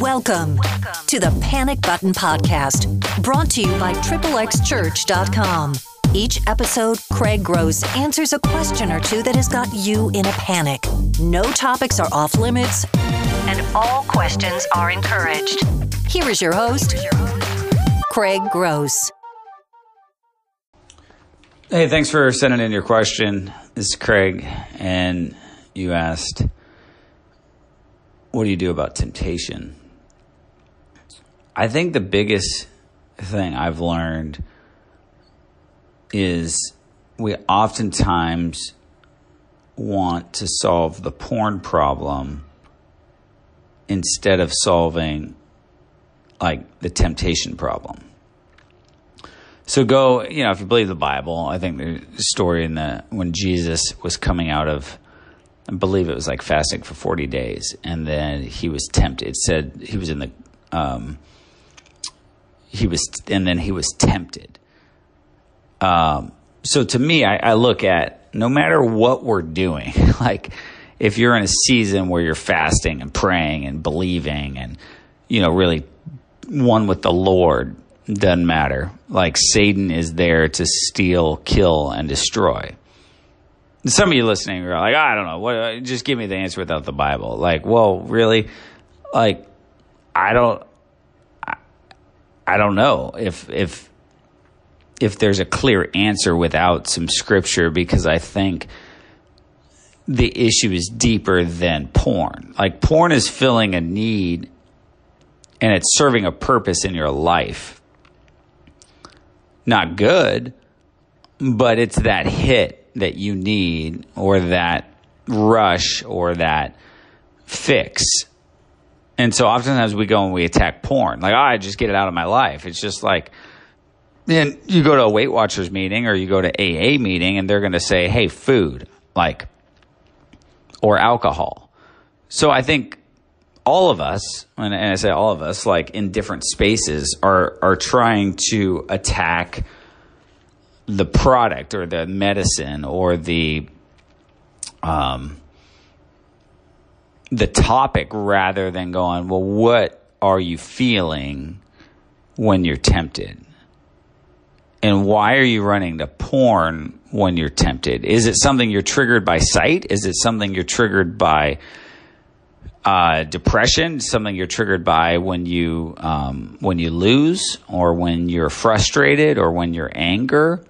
Welcome, to the Panic Button Podcast, brought to you by XXXChurch.com. Each episode, Craig Gross answers a question or two that has got you in a panic. No topics are off limits, and all questions are encouraged. Here is your host, Craig Gross. Hey, thanks for sending in your question. This is Craig, and you asked, What do you do about temptation? I think the biggest thing I've learned is we oftentimes want to solve the porn problem instead of solving like the temptation problem. So go, you know, if you believe the Bible, I think the story in the when Jesus was coming out of I believe it was like fasting for 40 days and then he was tempted. It said he was in the um, he was and then he was tempted. Um, so to me, I, I look at no matter what we're doing, like if you're in a season where you're fasting and praying and believing and you know really one with the Lord, doesn't matter. Like Satan is there to steal, kill, and destroy. Some of you listening are like, I don't know. What? Just give me the answer without the Bible. Like, well, really? Like, I don't. I, don't know if if if there's a clear answer without some scripture because I think the issue is deeper than porn. Like porn is filling a need and it's serving a purpose in your life. Not good, but it's that hit that you need or that rush or that fix. And so oftentimes we go and we attack porn. Like, oh, I just get it out of my life. It's just like, then you go to a Weight Watchers meeting or you go to AA meeting and they're going to say, hey, food, like, or alcohol. So I think all of us, and I say all of us, like in different spaces, are are trying to attack the product or the medicine or the um the topic rather than going, well, what are you feeling when you're tempted? And why are you running to porn when you're tempted? Is it something you're triggered by sight? Is it something you're triggered by uh, depression, something you're triggered by when you um, when you lose, or when you're frustrated, or when you're anger.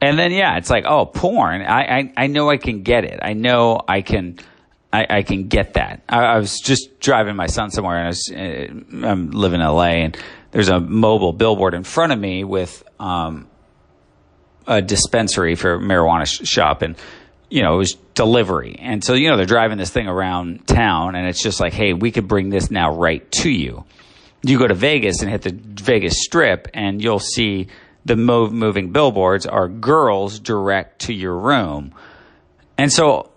And then yeah, it's like oh, porn. I I, I know I can get it. I know I can. I, I can get that. I, I, was just driving my son somewhere, and I was, uh, I'm living in LA, and there's a mobile billboard in front of me with um, a dispensary for marijuana sh- shop, and you know, it was delivery. And so, you know, they're driving this thing around town and it's just like, hey, we could bring this now right to you. You go to Vegas and hit the Vegas strip and you'll see the move, moving billboards are girls direct to your room. And so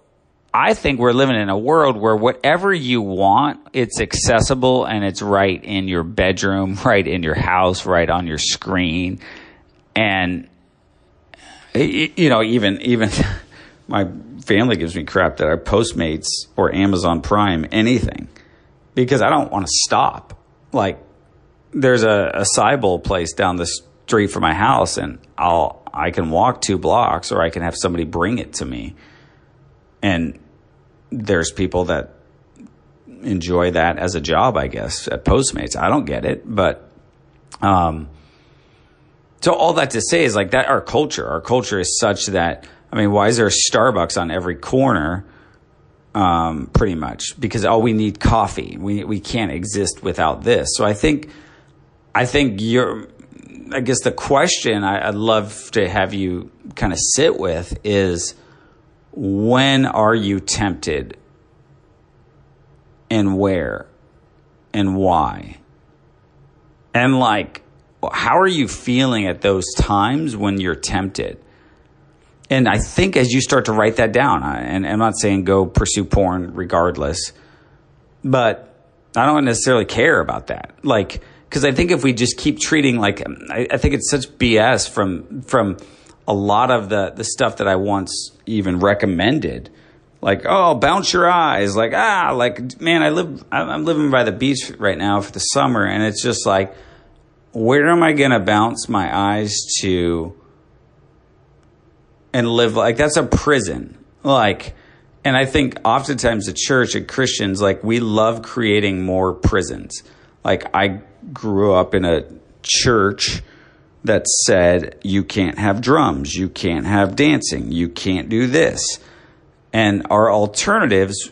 I think we're living in a world where whatever you want, it's accessible and it's right in your bedroom, right in your house, right on your screen. And, you know, even, even, my family gives me crap that I Postmates or Amazon Prime anything because I don't want to stop. Like there's a, a Cybele place down the street from my house and I'll I can walk two blocks or I can have somebody bring it to me. And there's people that enjoy that as a job, I guess, at Postmates. I don't get it, but um so all that to say is like that our culture, our culture is such that I mean, why is there a Starbucks on every corner? Um, pretty much because oh, we need coffee. We we can't exist without this. So I think, I think you're. I guess the question I, I'd love to have you kind of sit with is, when are you tempted, and where, and why, and like, how are you feeling at those times when you're tempted? And I think as you start to write that down, and I'm not saying go pursue porn regardless, but I don't necessarily care about that. Like, because I think if we just keep treating like, I, I, think it's such BS from from a lot of the the stuff that I once even recommended. Like oh bounce your eyes. Like ah like man i live i'm living by the beach right now for the summer and it's just like where am i to bounce my eyes to and live like that's a prison. Like and i think oftentimes the church and christians like we love creating more prisons. Like i grew up in a church that said you can't have drums you can't have dancing you can't do this and our alternatives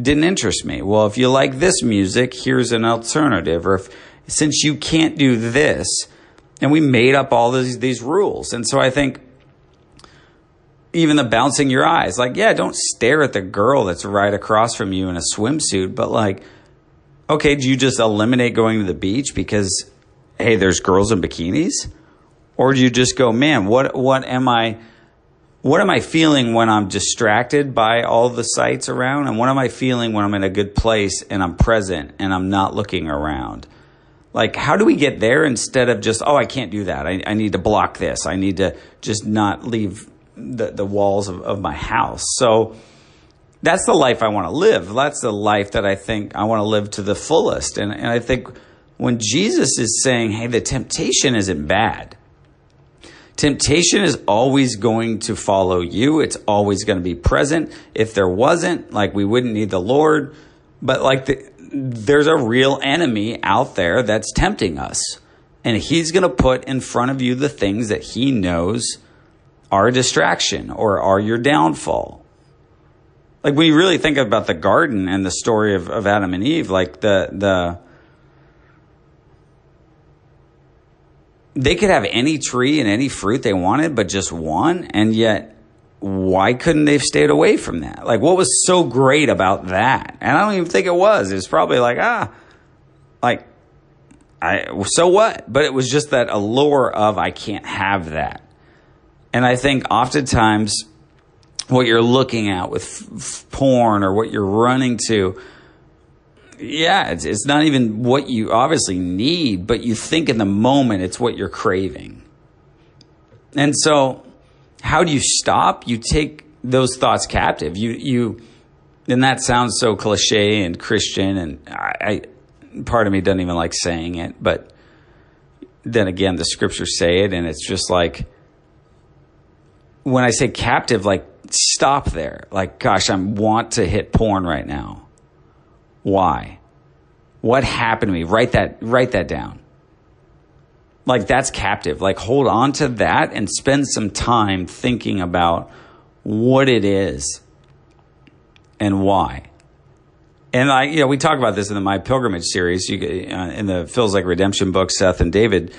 didn't interest me. Well, if you like this music, here's an alternative. Or if since you can't do this, and we made up all these these rules. And so I think even the bouncing your eyes, like, yeah, don't stare at the girl that's right across from you in a swimsuit, but like, okay, do you just eliminate going to the beach because hey, there's girls in bikinis? Or do you just go, man, what what am I what am I feeling when I'm distracted by all the sights around? And what am I feeling when I'm in a good place and I'm present and I'm not looking around? Like, how do we get there instead of just, oh, I can't do that. I, I need to block this. I need to just not leave the, the walls of, of my house. So that's the life I want to live. That's the life that I think I want to live to the fullest. And, and I think when Jesus is saying, hey, the temptation isn't bad Temptation is always going to follow you. It's always going to be present. If there wasn't, like we wouldn't need the Lord. But like the, there's a real enemy out there that's tempting us. And he's going to put in front of you the things that he knows are a distraction or are your downfall. Like when you really think about the garden and the story of, of Adam and Eve, like the, the, they could have any tree and any fruit they wanted, but just one. And yet, why couldn't they have stayed away from that? Like, what was so great about that? And I don't even think it was. It was probably like, ah, like, I, so what? But it was just that allure of, I can't have that. And I think oftentimes what you're looking at with f- porn or what you're running to, yeah, it's, it's not even what you obviously need, but you think in the moment it's what you're craving. And so, how do you stop? You take those thoughts captive. You, you, and that sounds so cliche and Christian, and I, I part of me doesn't even like saying it, but then again, the scriptures say it, and it's just like, when I say captive, like, stop there. Like, gosh, I want to hit porn right now why? What happened to me? Write that, write that down. Like that's captive. Like hold on to that and spend some time thinking about what it is and why. And I, you know, we talk about this in the My Pilgrimage series. You, uh, in the Feels Like Redemption book, Seth and David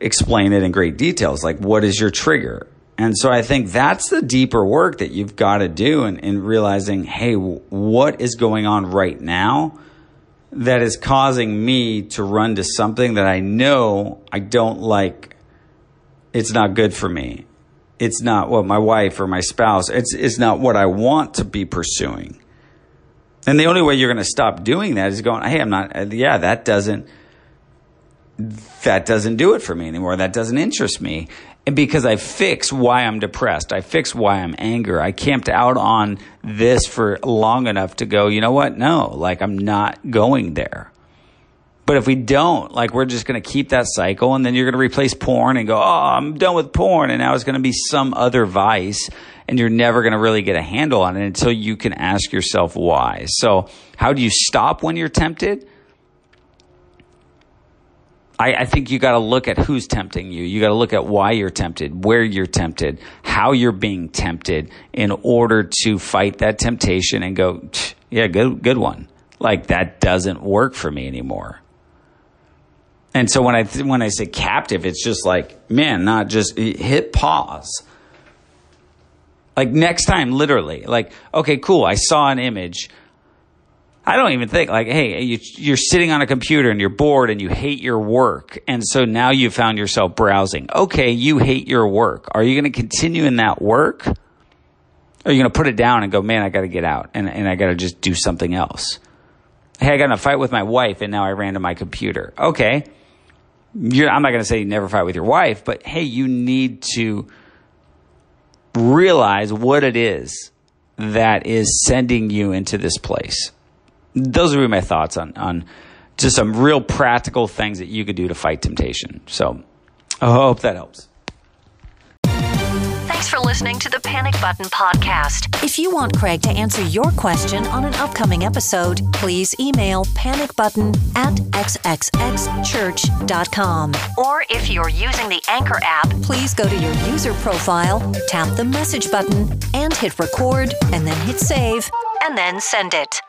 explain it in great details. Like, what is your trigger? And so I think that's the deeper work that you've got to do in, in realizing, hey, what is going on right now that is causing me to run to something that I know I don't like? It's not good for me. It's not what my wife or my spouse, it's, it's not what I want to be pursuing. And the only way you're going to stop doing that is going, hey, I'm not, uh, yeah, that doesn't, that doesn't do it for me anymore. That doesn't interest me because I fix why I'm depressed. I fix why I'm angry. I camped out on this for long enough to go, you know what? No, like I'm not going there. But if we don't, like we're just going to keep that cycle and then you're going to replace porn and go, oh, I'm done with porn. And now it's going to be some other vice and you're never going to really get a handle on it until you can ask yourself why. So how do you stop when you're tempted? I, I think you got to look at who's tempting you. You got to look at why you're tempted, where you're tempted, how you're being tempted in order to fight that temptation and go, yeah, good, good one. Like that doesn't work for me anymore. And so when I th- when I say captive, it's just like, man, not just eh, hit pause. Like next time, literally, like, okay, cool. I saw an image. I don't even think like, hey, you, are sitting on a computer and you're bored and you hate your work. And so now you found yourself browsing. Okay. You hate your work. Are you going to continue in that work? Or are you going to put it down and go, man, I got to get out and, and I got to just do something else? Hey, I got in a fight with my wife and now I ran to my computer. Okay. You're, I'm not going to say you never fight with your wife, but hey, you need to realize what it is that is sending you into this place? Those would be my thoughts on, on just some real practical things that you could do to fight temptation. So I hope that helps. Thanks for listening to the Panic Button Podcast. If you want Craig to answer your question on an upcoming episode, please email panicbutton at xxxchurch.com. Or if you're using the Anchor app, please go to your user profile, tap the message button, and hit record, and then hit save, and then send it.